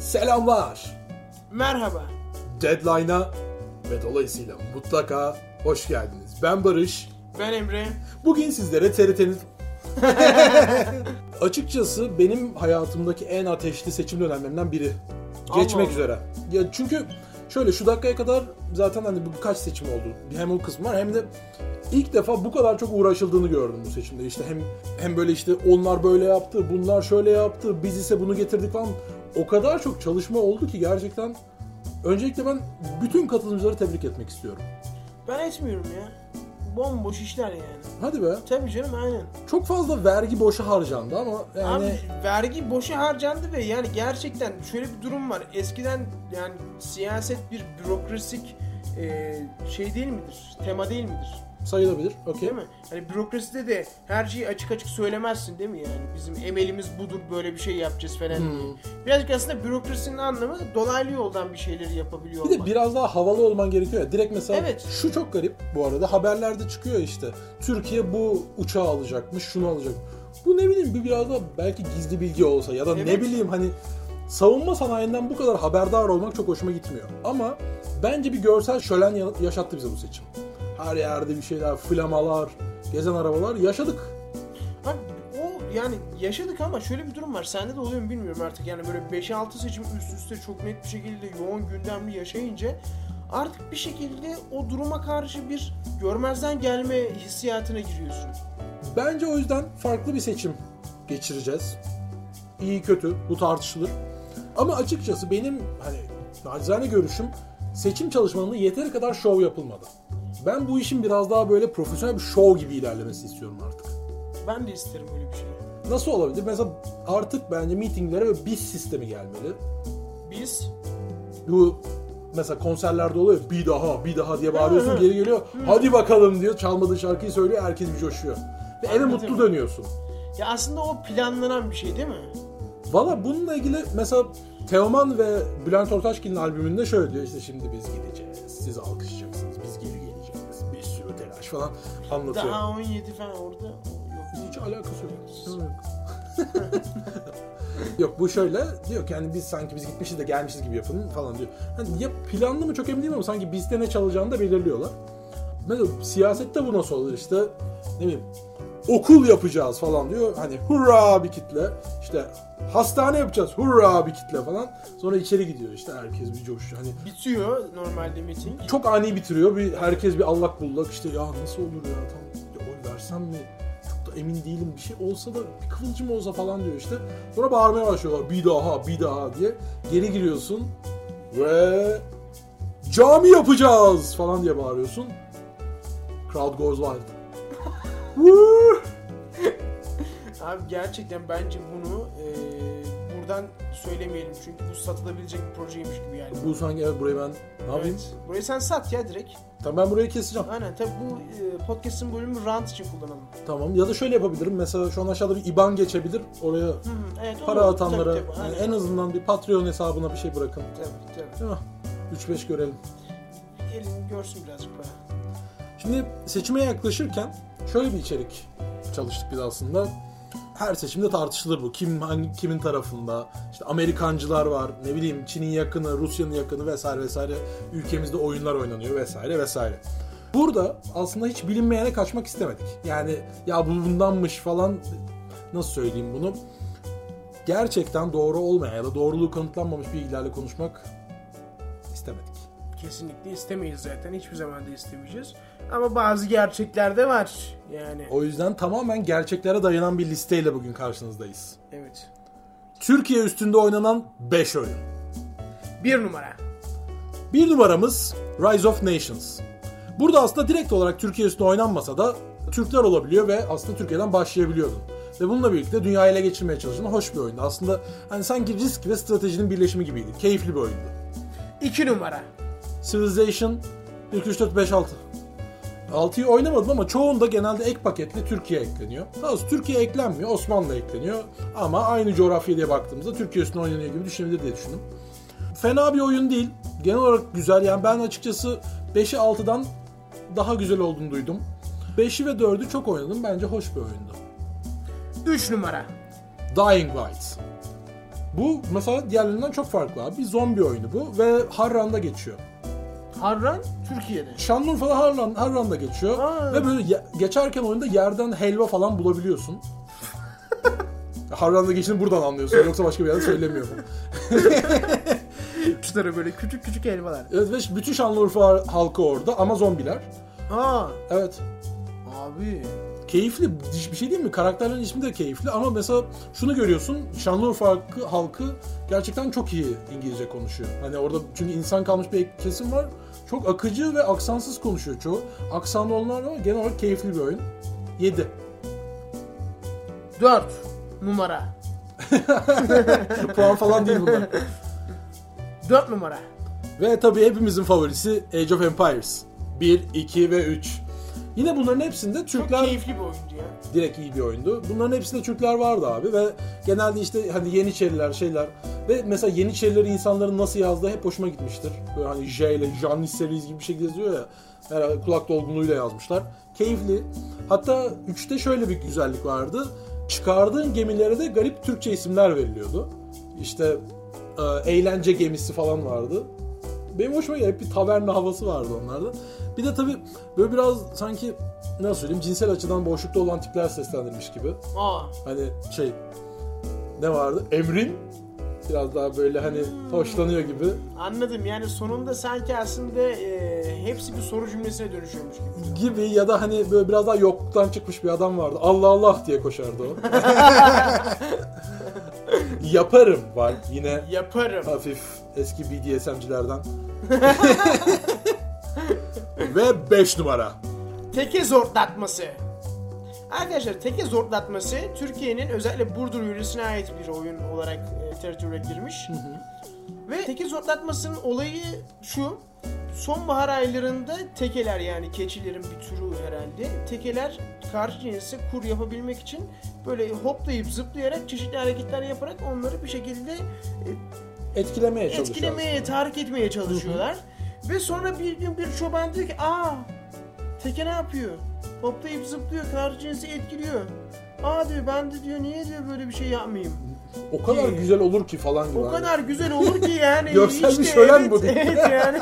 Selamlar. Merhaba. Deadline'a ve dolayısıyla mutlaka hoş geldiniz. Ben Barış. Ben Emre. Bugün sizlere TRT'nin... Açıkçası benim hayatımdaki en ateşli seçim dönemlerinden biri. Geçmek Allah. üzere. Ya çünkü şöyle şu dakikaya kadar zaten hani bu birkaç seçim oldu. Hem o kısmı var hem de ilk defa bu kadar çok uğraşıldığını gördüm bu seçimde. İşte hem hem böyle işte onlar böyle yaptı, bunlar şöyle yaptı, biz ise bunu getirdik falan. O kadar çok çalışma oldu ki gerçekten öncelikle ben bütün katılımcıları tebrik etmek istiyorum. Ben etmiyorum ya. Bomboş işler yani. Hadi be. Tabii canım aynen. Çok fazla vergi boşa harcandı ama yani Abi vergi boşa harcandı ve yani gerçekten şöyle bir durum var. Eskiden yani siyaset bir bürokrasik e, şey değil midir? Tema değil midir? Sayılabilir. Okey. Değil mi? Hani bürokraside de her şeyi açık açık söylemezsin değil mi yani? Bizim emelimiz budur böyle bir şey yapacağız falan Hmm. diye. Birazcık aslında bürokrasinin anlamı dolaylı yoldan bir şeyleri yapabiliyor Bir de biraz daha havalı olman gerekiyor ya. Direkt mesela Evet. şu çok garip bu arada. Haberlerde çıkıyor işte. Türkiye bu uçağı alacakmış, şunu alacak. Bu ne bileyim bir biraz da belki gizli bilgi olsa ya da ne Evet. bileyim hani savunma sanayinden bu kadar haberdar olmak çok hoşuma gitmiyor. Ama bence bir görsel şölen ya- yaşattı bize bu seçim. Her yerde bir şeyler, flamalar, gezen arabalar yaşadık. Abi o yani yaşadık ama şöyle bir durum var. Sende de oluyor mu bilmiyorum artık. Yani böyle 5-6 seçim üst üste çok net bir şekilde yoğun gündemli yaşayınca artık bir şekilde o duruma karşı bir görmezden gelme hissiyatına giriyorsun. Bence o yüzden farklı bir seçim geçireceğiz. İyi kötü bu tartışılır. Ama açıkçası benim hani nacizane görüşüm seçim çalışmalarında yeteri kadar şov yapılmadı. Ben bu işin biraz daha böyle profesyonel bir şov gibi ilerlemesi istiyorum artık. Ben de isterim öyle bir şey. Nasıl olabilir? Mesela artık bence meetinglere ve bis sistemi gelmeli. Biz Bu mesela konserlerde oluyor bir daha bir daha diye bağırıyorsun geri geliyor hadi bakalım diyor çalmadığı şarkıyı söylüyor herkes bir coşuyor. Ve eve Anladım. mutlu dönüyorsun. ya aslında o planlanan bir şey değil mi? Valla bununla ilgili mesela Teoman ve Bülent Ortaçgil'in albümünde şöyle diyor işte şimdi biz gideceğiz, siz alkışlayacaksınız, biz geri geleceğiz, bir sürü telaş falan anlatıyor. Daha 17 falan orada yok. Hiç alakası yok. yok bu şöyle diyor ki hani biz sanki biz gitmişiz de gelmişiz gibi yapın falan diyor. Hani ya planlı mı çok emin değilim ama sanki bizde ne çalacağını da belirliyorlar. Mesela siyasette bu nasıl olur işte ne bileyim okul yapacağız falan diyor. Hani hurra bir kitle işte hastane yapacağız hurra bir kitle falan. Sonra içeri gidiyor işte herkes bir coşuyor. Hani Bitiyor normalde miting. çok ani bitiriyor. Bir herkes bir allak bullak işte ya nasıl olur ya tam ya oy versem mi? Çok da emin değilim. Bir şey olsa da bir kıvılcım olsa falan diyor işte. Sonra bağırmaya başlıyorlar. Bir daha, bir daha diye. Geri giriyorsun ve cami yapacağız falan diye bağırıyorsun. Crowd goes wild. Abi gerçekten bence bunu e, buradan söylemeyelim çünkü bu satılabilecek bir projeymiş gibi yani. Bu sanki evet burayı ben ne yapayım? Evet. Burayı sen sat ya direkt. Tamam ben burayı keseceğim. Aynen tabi bu e, podcast'ın bölümü rant için kullanalım. Tamam ya da şöyle yapabilirim. Mesela şu an aşağıda bir IBAN geçebilir. Oraya Hı evet, para olur. atanlara Tabii, tabii, yani en azından bir Patreon hesabına bir şey bırakın. Tabii tabii. Değil mi? 3-5 görelim. Elini görsün birazcık para. Şimdi seçime yaklaşırken şöyle bir içerik çalıştık biz aslında. Her seçimde tartışılır bu. Kim hangi kimin tarafında? İşte Amerikancılar var. Ne bileyim Çin'in yakını, Rusya'nın yakını vesaire vesaire. Ülkemizde oyunlar oynanıyor vesaire vesaire. Burada aslında hiç bilinmeyene kaçmak istemedik. Yani ya bu bundanmış falan nasıl söyleyeyim bunu? Gerçekten doğru olmayan ya da doğruluğu kanıtlanmamış bilgilerle konuşmak. Kesinlikle istemeyiz zaten. Hiçbir zaman da istemeyeceğiz. Ama bazı gerçekler de var. Yani. O yüzden tamamen gerçeklere dayanan bir listeyle bugün karşınızdayız. Evet. Türkiye üstünde oynanan 5 oyun. Bir numara. Bir numaramız Rise of Nations. Burada aslında direkt olarak Türkiye üstünde oynanmasa da Türkler olabiliyor ve aslında Türkiye'den başlayabiliyordun. Ve bununla birlikte dünyayı ele geçirmeye çalışan hoş bir oyundu. Aslında hani sanki risk ve stratejinin birleşimi gibiydi. Keyifli bir oyundu. İki numara. Civilization 1, 2, 3, 4, 5, 6. 6'yı oynamadım ama çoğunda genelde ek paketle Türkiye ekleniyor. Daha doğrusu Türkiye eklenmiyor, Osmanlı ekleniyor. Ama aynı coğrafya diye baktığımızda Türkiye üstüne oynanıyor gibi düşünebilir diye düşündüm. Fena bir oyun değil. Genel olarak güzel. Yani ben açıkçası 5'i 6'dan daha güzel olduğunu duydum. 5'i ve 4'ü çok oynadım. Bence hoş bir oyundu. Üç numara. Dying Light. Bu mesela diğerlerinden çok farklı abi. Bir zombi oyunu bu ve Harran'da geçiyor. Harran Türkiye'de. Şanlıurfa'da Harran, Harran'da geçiyor. Aa. Ve böyle ye- geçerken oyunda yerden helva falan bulabiliyorsun. Harran'da geçtiğini buradan anlıyorsun. Yoksa başka bir yerde söylemiyorum. Uçları böyle küçük küçük elmalar. Evet ve bütün Şanlıurfa halkı orada ama zombiler. Aa Evet. abi. Keyifli bir şey değil mi? Karakterlerin ismi de keyifli ama mesela şunu görüyorsun. Şanlıurfa halkı, halkı gerçekten çok iyi İngilizce konuşuyor. Hani orada çünkü insan kalmış bir kesim var. Çok akıcı ve aksansız konuşuyor çoğu. Aksanlı olanlar var. Genel olarak keyifli bir oyun. 7. 4 numara. Puan falan değil bunlar. 4 numara. Ve tabii hepimizin favorisi Age of Empires. 1, 2 ve 3. Yine bunların hepsinde Çok Türkler keyifli bir oyundu ya. direkt iyi bir oyundu. Bunların hepsinde Türkler vardı abi ve genelde işte hani Yeniçeriler şeyler ve mesela Yeniçerileri insanların nasıl yazdığı hep hoşuma gitmiştir. Böyle hani J ile Jannis Series gibi bir şekilde yazıyor ya. Herhalde kulak dolgunluğuyla yazmışlar. Keyifli. Hatta 3'te şöyle bir güzellik vardı. Çıkardığın gemilere de garip Türkçe isimler veriliyordu. İşte e, eğlence gemisi falan vardı. Benim hoşuma gitti. Hep bir taverna havası vardı onlarda. Bir de tabii böyle biraz sanki nasıl söyleyeyim cinsel açıdan boşlukta olan tipler seslendirmiş gibi. Aa. Hani şey ne vardı? Emrin biraz daha böyle hani hoşlanıyor gibi. Anladım yani sonunda sanki aslında e, hepsi bir soru cümlesine dönüşüyormuş gibi. Gibi ya da hani böyle biraz daha yokluktan çıkmış bir adam vardı. Allah Allah diye koşardı o. Yaparım var yine Yaparım. hafif eski BDSM'cilerden. Ve 5 numara. Teke zortlatması. Arkadaşlar teke zortlatması Türkiye'nin özellikle Burdur yöresine ait bir oyun olarak e, teritoriye girmiş. Ve teke zortlatmasının olayı şu. Sonbahar aylarında tekeler yani keçilerin bir türü herhalde. Tekeler karşı cinse kur yapabilmek için böyle hoplayıp zıplayarak çeşitli hareketler yaparak onları bir şekilde e, Etkilemeye etkilemeye, tahrik etmeye çalışıyorlar. Ve sonra bir gün bir çoban diyor ki aa teke ne yapıyor? Hoplayıp zıplıyor, karşı cinsi etkiliyor. Aa diyor ben de diyor niye diyor böyle bir şey yapmayayım. O kadar Ki- güzel olur ki falan gibi. O kadar güzel olur ki yani. Görsel bir işte şölen evet, bu. Evet yani.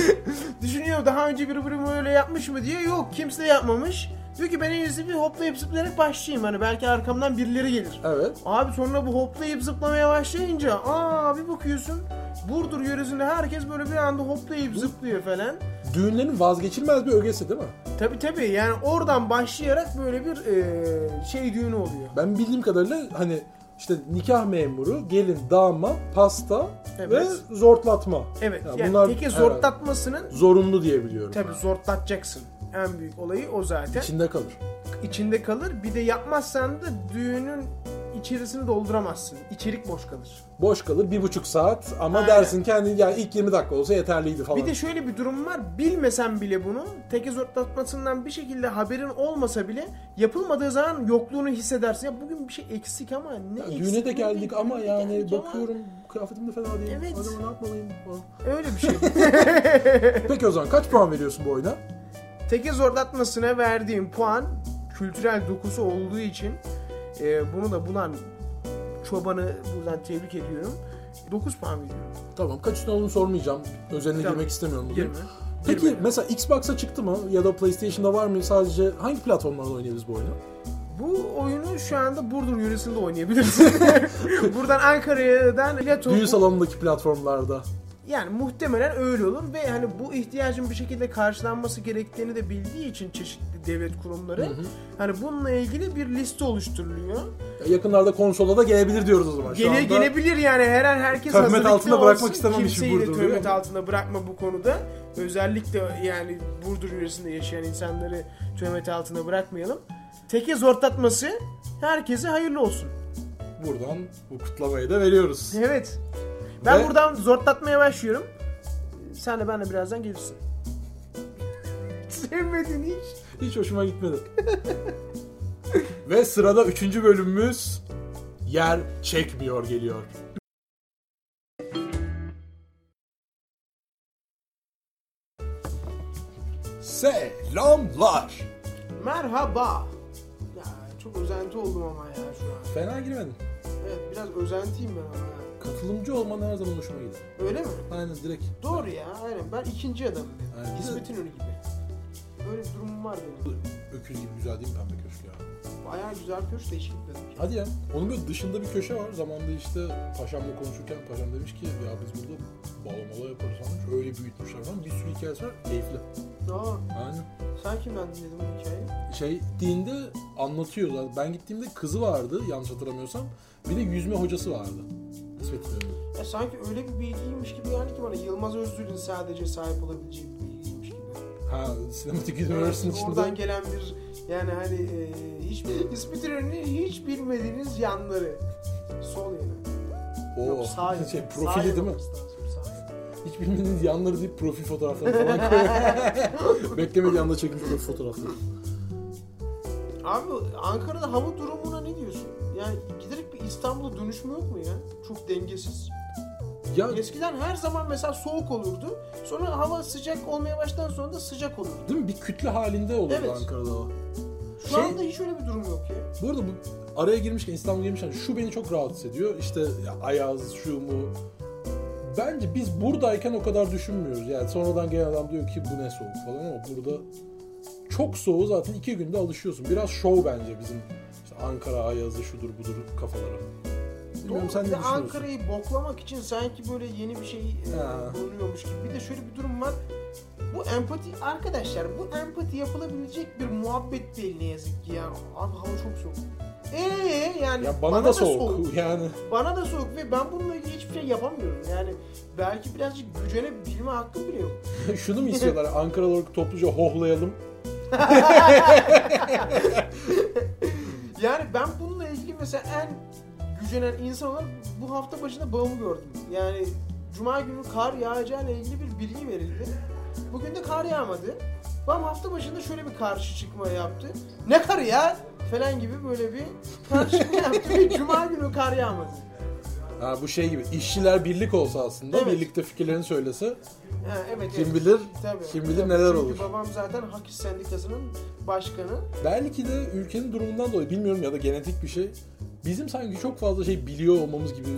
Düşünüyor daha önce biri biri öyle yapmış mı diye. Yok kimse yapmamış. Diyor ki ben en iyisi bir hoplayıp zıplayarak başlayayım. Hani belki arkamdan birileri gelir. Evet. Abi sonra bu hoplayıp zıplamaya başlayınca aa bir bakıyorsun Burdur yöresinde herkes böyle bir anda hoplayıp zıplıyor falan. Düğünlerin vazgeçilmez bir ögesi değil mi? Tabi tabi yani oradan başlayarak böyle bir e, şey düğünü oluyor. Ben bildiğim kadarıyla hani işte nikah memuru, gelin, damat, pasta Evet. ve zortlatma. Evet Ya yani bunlar teke herhalde zortlatmasının zorunlu diye biliyorum. tabi zortlatacaksın. En büyük olayı o zaten. İçinde kalır. İçinde kalır. Bir de yapmazsan da düğünün içerisini dolduramazsın. İçerik boş kalır. Boş kalır bir buçuk saat ama Aynen. dersin kendi yani ilk 20 dakika olsa yeterliydi falan. Bir de şöyle bir durum var. Bilmesen bile bunu teke zortlatmasından bir şekilde haberin olmasa bile yapılmadığı zaman yokluğunu hissedersin. Ya bugün bir şey eksik ama ne Ya eksik? düğüne de geldik değil, ama yani geldik ama bakıyorum kıyafetim de fena değil. Evet. Acaba ne yapmalıyım falan. Öyle bir şey. Peki o zaman kaç puan veriyorsun bu oyuna? teke zorlatmasına verdiğim puan kültürel dokusu olduğu için e, bunu da bulan çobanı buradan tebrik ediyorum. 9 puan veriyorum. Tamam kaç üstüne olduğunu sormayacağım. Özeline Tamam. girmek istemiyorum bugün. Girme. Peki Girme. mesela Xbox'a çıktı mı ya da PlayStation'da var mı sadece hangi platformlarda oynayabiliriz bu oyunu? Bu oyunu şu anda Burdur yöresinde oynayabilirsin. Buradan Ankara'dan Plato Düğün salonundaki platformlarda. Yani muhtemelen öyle olur ve hani bu ihtiyacın bir şekilde karşılanması gerektiğini de bildiği için çeşitli devlet kurumları hani bununla ilgili bir liste oluşturuluyor. Yakınlarda konsola da gelebilir diyoruz o zaman. Şu Gele, anda gelebilir yani her an herkes hazırlıklı altında bırakmak olsun. istemem işi Kimseyi de töhmet altında bırakma bu konuda. Özellikle yani Burdur yöresinde yaşayan insanları töhmet altında bırakmayalım. Teke zortlatması herkese hayırlı olsun. buradan bu kutlamayı da veriyoruz. Evet. Ben Ve- buradan zortlatmaya başlıyorum. Sen de benle birazdan gelirsin. Sevmedin hiç. Hiç hoşuma gitmedi. Ve sırada üçüncü bölümümüz Yer Çekmiyor geliyor. Selamlar. Merhaba. Ya çok özenti oldum ama ya şu an. Fena girmedin. Evet biraz özentiyim ben ama. ya. Katılımcı olman her zaman hoşuma gider. Öyle mi? Aynen direkt. Doğru ya. Aynen. Ben ikinci adamım. Aynen. Hizmet ünlü gibi. Böyle bir durumum var benim. Öküz gibi güzel değil mi pembe köşk ya? Bayağı güzel köşk değişik dedim. Hadi ya. Onun böyle dışında bir köşe var. Zamanında işte paşamla konuşurken paşam demiş ki ya biz burada balamalı yaparız falan. Öyle büyütmüşler falan. Bir sürü hikayesi var. Keyifli. Aa, Aynen. sen kimden dinledin bu hikayeyi? Şey gittiğinde anlatıyor. zaten. Ben gittiğimde kızı vardı yanlış hatırlamıyorsam. Bir de yüzme hocası vardı. İsmet İnönü. Ya sanki öyle bir bilgiymiş gibi yani ki bana Yılmaz Özdil'in sadece sahip olabileceği bir bilgiymiş gibi. Ha Cinematic Universe'ın Evet, Oradan içinde. gelen bir yani hani e, hiç İsmet İnönü'nün hiç bilmediğiniz yanları. Sol yanı. O Yok, sağ yanı. şey Sağ profili yanı değil mi? sağ. Hiç bilmediğiniz yanları deyip profil fotoğraflarını falan koyuyor. Beklemediği anda çekmiş profil fotoğrafları. Abi Ankara'da hava durumuna ne diyorsun? Yani bir İstanbul'a dönüşme yok mu ya? Çok dengesiz. Ya Eskiden her zaman mesela soğuk olurdu. Sonra hava sıcak olmaya baştan sonra da sıcak olurdu. değil mi? Bir kütle halinde olurdu Evet. Ankara'da o. Şu Şey- anda hiç öyle bir durum yok ya. Bu arada bu araya girmişken İstanbul'a girmişken şu beni çok rahatsız ediyor. İşte ya Ayaz, şu mu. Bence biz buradayken o kadar düşünmüyoruz. Yani sonradan gelen adam diyor ki bu ne soğuk falan ama burada çok soğuğu zaten iki günde alışıyorsun. Biraz şov bence bizim Ankara Ayaz'ı şudur budur kafaları. Bilmiyorum sen ne Bir de düşünüyorsun? Ankara'yı boklamak için sanki böyle yeni bir şey e, Ha. bulunuyormuş gibi. Bir de şöyle bir durum var. Bu empati arkadaşlar bu empati yapılabilecek bir muhabbet değil ne yazık ki ya. Abi hava çok soğuk. Eee yani Ya bana, da soğuk. Yani Bana da soğuk ve ben bununla ilgili hiçbir şey yapamıyorum. Yani belki birazcık gücenebilme hakkım bile yok. şunu mu istiyorlar? Ankara olarak topluca hohlayalım. Ben bununla ilgili mesela en gücenen insan olarak bu hafta başında bağımı gördüm. Yani Cuma günü kar yağacağıyla ilgili bir bilgi verildi. Bugün de kar yağmadı. Babam hafta başında şöyle bir karşı çıkma yaptı. Ne karı ya? Falan gibi böyle bir karşı çıkma yaptı ve Cuma günü kar yağmadı. Ha, bu şey gibi işçiler birlik olsa aslında Evet. birlikte fikirlerini söylese Ha, evet, Kim evet. bilir, Tabii, kim bilir tabii. neler Çünkü olur. babam zaten Hak İş Sendikası'nın başkanı. belki de ülkenin durumundan dolayı bilmiyorum ya da genetik bir şey. Bizim sanki çok fazla şey biliyor olmamız gibi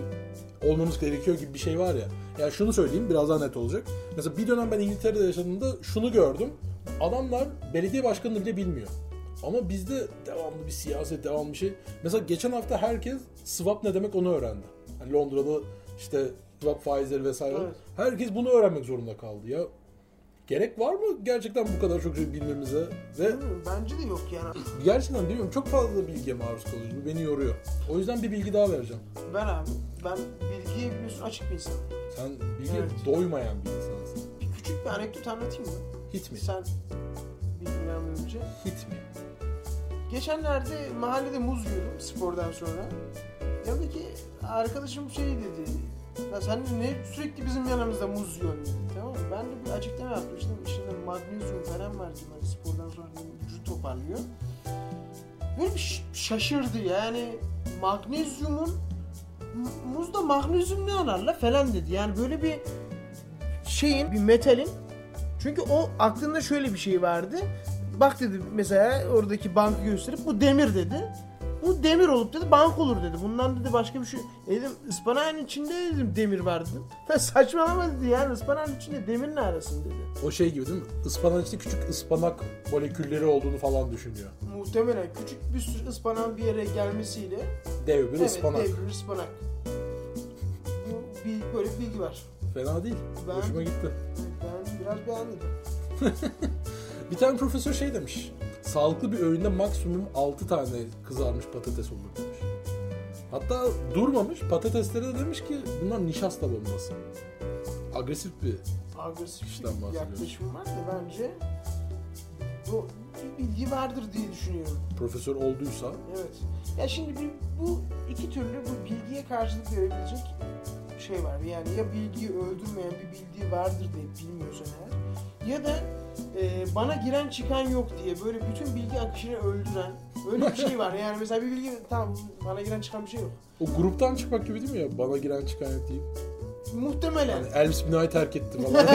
olmamız gerekiyor gibi bir şey var ya. Yani şunu söyleyeyim biraz daha net olacak. Mesela bir dönem ben İngiltere'de yaşadığımda şunu gördüm. Adamlar belediye başkanını bile bilmiyor. Ama bizde devamlı bir siyaset, devamlı bir şey. Mesela geçen hafta herkes swap ne demek onu öğrendi. Hani Londra'da işte swap faizleri vesaire. Evet. Herkes bunu öğrenmek zorunda kaldı ya. Gerek var mı gerçekten bu kadar çok şey bilmemize? Ve Bilmiyorum, bence de yok yani. gerçekten bilmiyorum çok fazla bilgiye maruz kalıyoruz. Bu beni yoruyor. O yüzden bir bilgi daha vereceğim. Ben abi, ben bilgiye biliyorsun açık bir insanım. Sen bilgiye Evet. doymayan bir insansın. Bir küçük bir anekdot anlatayım mı? Hit mi? Sen bilgilenmeden önce. Hit mi? Geçenlerde mahallede muz yiyordum spordan sonra. Yanındaki arkadaşım şey dedi. Ya sen ne sürekli bizim yanımızda muz yiyorsun. Tamam mı? Ben de bir açıklama yaptım. İşte içinde magnezyum falan var dedim. Hani spordan sonra vücut toparlıyor. Böyle şaşırdı yani. Magnezyumun mu- muzda magnezyum ne ararla falan dedi. Yani böyle bir şeyin, bir metalin çünkü o aklında şöyle bir şey vardı. Bak dedi mesela oradaki bankı gösterip bu demir dedi. Bu demir olup dedi bank olur dedi. Bundan dedi başka bir şey. E dedim ıspanağın içinde dedim demir var dedim. Ha, saçmalama dedi yani ıspanağın içinde demir ne arasın dedi. O şey gibi değil mi? Ispanağın içinde küçük ıspanak molekülleri olduğunu falan düşünüyor. Muhtemelen küçük bir sürü ıspanağın bir yere gelmesiyle Dev bir evet ıspanak. dev bir ıspanak. Bu bir, böyle bir bilgi var. Fena değil. Ben- Hoşuma gitti. Ben biraz beğendim. Bir tane profesör şey demiş. Sağlıklı bir öğünde maksimum 6 tane kızarmış patates olur demiş. Hatta durmamış patateslere de demiş ki bunlar nişasta bombası. Agresif bir agresif İşten bir yaklaşım var da bence bu bir bilgi vardır diye düşünüyorum. profesör olduysa Evet. Ya şimdi bir, bu iki türlü bu bilgiye karşılık verebilecek şey var. Yani ya bilgiyi öldürmeyen bir bildiği vardır diye bilmiyorsan eğer ya da e, bana giren çıkan yok diye böyle bütün bilgi akışını öldüren öyle bir şey var. Yani mesela bir bilgi tamam bana giren çıkan bir şey yok. o gruptan çıkmak gibi değil mi ya? Bana giren çıkan yok deyip. Muhtemelen. Yani Elvis binayı terk etti falan.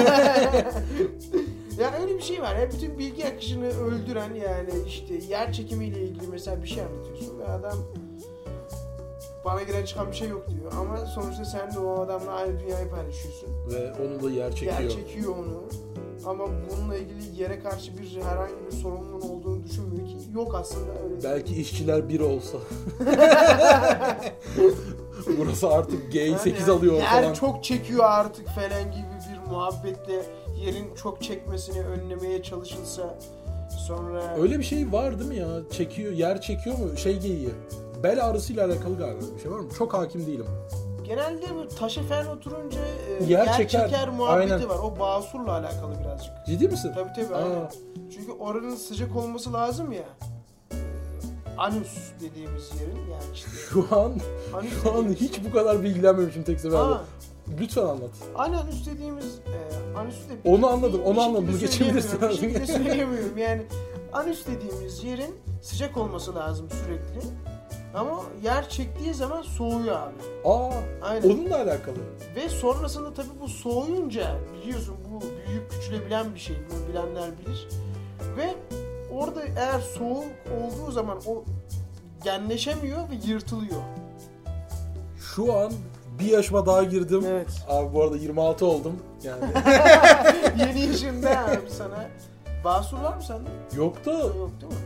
ya öyle bir şey var ya bütün bilgi akışını öldüren yani işte yer çekimiyle ilgili mesela bir şey anlatıyorsun ve adam bana giren çıkan bir şey yok diyor. Ama sonuçta sen de o adamla aynı dünyayı paylaşıyorsun. Ve onu da yer çekiyor. Yer çekiyor onu. Ama bununla ilgili yere karşı bir herhangi bir sorumluluğun olduğunu düşünmüyor ki. Yok aslında öyle. Belki işçiler bir olsa. Burası artık G8 Yani alıyor yer falan. çok çekiyor artık falan gibi bir muhabbetle yerin çok çekmesini önlemeye çalışılsa sonra Öyle bir şey var değil mi ya? Çekiyor, yer çekiyor mu? Şey geyiği. Bel ağrısıyla alakalı galiba bir şey var mı? Çok hakim değilim. Genelde bu taşa falan oturunca e, Yer yer, çeker. çeker, muhabbeti Aynen. var. O basurla alakalı birazcık. Ciddi misin? Tabii tabii. Aynen. Çünkü oranın sıcak olması lazım ya. Anüs dediğimiz yerin yani işte. Şu an Anüs şu an dediğimiz hiç bu kadar bilgilenmemişim tek seferde. Lütfen anlat. anüs dediğimiz e, anüs de Onu anladım, onu anladım. Bunu geçebilirsin. Bir şekilde söyleyemiyorum. Yani anüs dediğimiz yerin sıcak olması lazım sürekli. Ama yer çektiği zaman soğuyor abi. Aa, Aynen. onunla alakalı. Ve sonrasında tabii bu soğuyunca biliyorsun bu büyüyüp küçülebilen bir şey. Bunu bilenler bilir. Ve orada eğer soğuk olduğu zaman o genleşemiyor ve yırtılıyor. Şu an bir yaşıma daha girdim. Evet. Abi bu arada 26 oldum. Yani Yeni yaşında abi sana. Basur var mı sende? yok da Yok değil mi?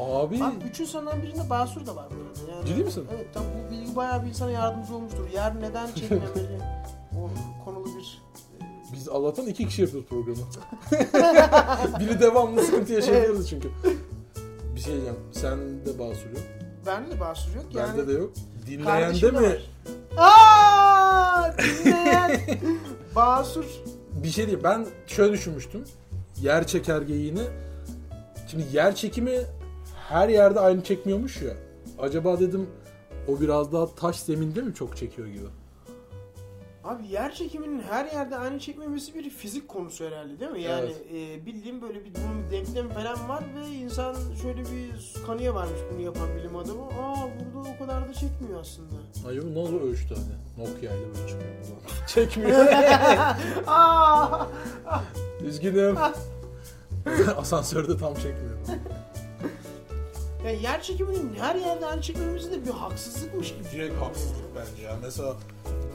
Abi Abi üçün sonundan birinde basur da var bu arada. Yani, Ciddi misin? Evet tabi bu bilgi bayağı bir insana yardımcı olmuştur. Yer neden çekmemeli? o konulu bir... biz Allah'tan iki kişi yapıyoruz programı. Biri devamlı sıkıntı yaşayabiliriz çünkü. Bir şey diyeceğim. Sen de basur yok. Bende de basur yok. Yani Bende de yok. Dinleyende mi? var. Dinleyen basur. Bir şey değil. Ben şöyle düşünmüştüm. Yer çekergeğini. Şimdi yer çekimi her yerde aynı çekmiyormuş ya. Acaba dedim o biraz daha taş zeminde mi çok çekiyor gibi? Abi yer çekiminin her yerde aynı çekmemesi bir fizik konusu herhalde değil mi? Yani e, bildiğim böyle bir bunun denklem falan var ve insan şöyle bir kanıya varmış bunu yapan bilim adamı. Aa burada o kadar da çekmiyor aslında. Ay bu nasıl ölçtü hani? Nokia ile böyle çıkıyor falan. Çekmiyor. Aa! Üzgünüm. Asansörde tam çekmiyor. Yani yer çekiminin her yerde aynı çekmemesi de bir haksızlıkmış gibi. Direkt haksızlık bence ya. Mesela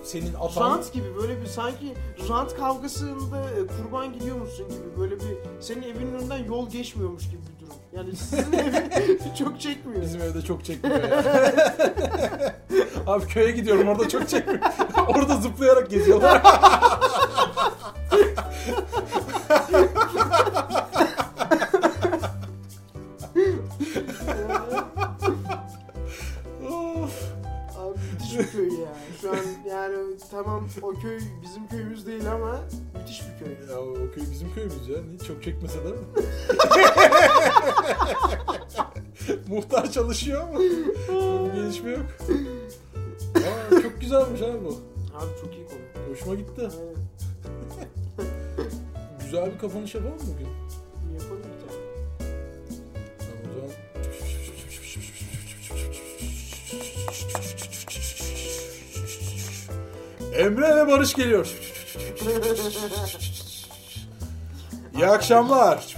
senin atan... Rant gibi böyle bir sanki rant kavgasında e, kurban gidiyormuşsun gibi böyle bir senin evinin önünden yol geçmiyormuş gibi bir durum. Yani sizin evin çok çekmiyor. Bizim evde çok çekmiyor ya. Abi köye gidiyorum orada çok çekmiyor. orada zıplayarak geziyorlar. Bir köy ya. Şu an yani tamam o köy bizim köyümüz değil ama müthiş bir köy. ya o köy bizim köyümüz ya. Hiç çok çekmese de. Muhtar çalışıyor ama gelişme yok. Aa, çok güzelmiş abi bu. Abi çok iyi konu. Hoşuma gitti. Güzel bir kapanış yapalım mı bugün? Emre ve Barış geliyor. İyi akşamlar.